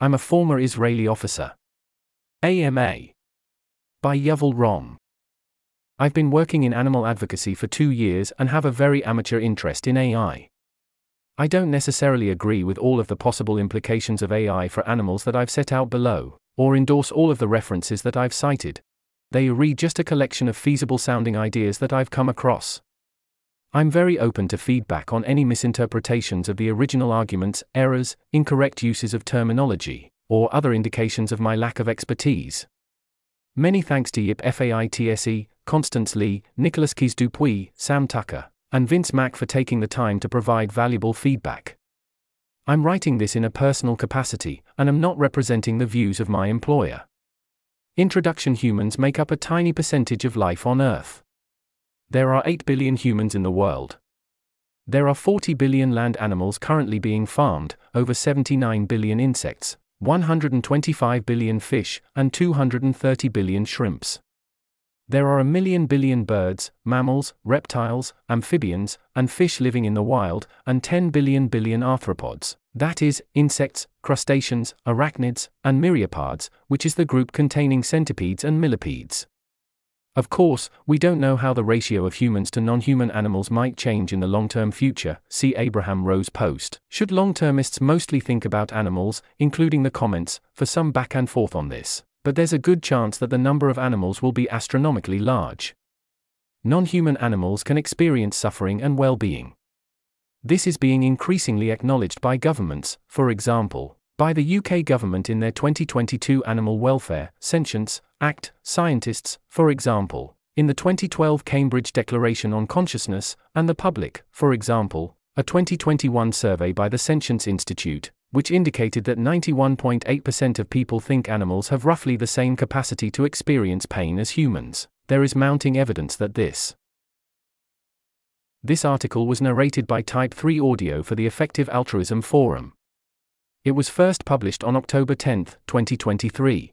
I'm a former Israeli officer. AMA. By Yovel Rom. I've been working in animal advocacy for two years and have a very amateur interest in AI. I don't necessarily agree with all of the possible implications of AI for animals that I've set out below, or endorse all of the references that I've cited. They read just a collection of feasible sounding ideas that I've come across. I'm very open to feedback on any misinterpretations of the original arguments, errors, incorrect uses of terminology, or other indications of my lack of expertise. Many thanks to Yip Fai Tse, Constance Li, Nicholas Kees Dupuis, Sam Tucker, and Vince Mak for taking the time to provide valuable feedback. I'm writing this in a personal capacity, and am not representing the views of my employer. Introduction Humans make up a tiny percentage of life on Earth. There are 8 billion humans in the world. There are 40 billion land animals currently being farmed, over 79 billion insects, 125 billion fish, and 230 billion shrimps. There are a million billion birds, mammals, reptiles, amphibians, and fish living in the wild, and 10 billion billion arthropods, that is, insects, crustaceans, arachnids, and myriapods, which is the group containing centipedes and millipedes. Of course, we don't know how the ratio of humans to non human animals might change in the long term future. See Abraham Rowe's post. Should long termists mostly think about animals, including the comments, for some back and forth on this? but there's a good chance that the number of animals will be astronomically large. Non human animals can experience suffering and well being. This is being increasingly acknowledged by governments, for example, by the UK government in their 2022 Animal Welfare Sentience Act, scientists, for example, in the 2012 Cambridge Declaration on Consciousness, and the public, for example, a 2021 survey by the Sentience Institute, which indicated that 91.8% of people think animals have roughly the same capacity to experience pain as humans. There is mounting evidence that this. This article was narrated by Type 3 Audio for the Effective Altruism Forum. It was first published on October 10, 2023.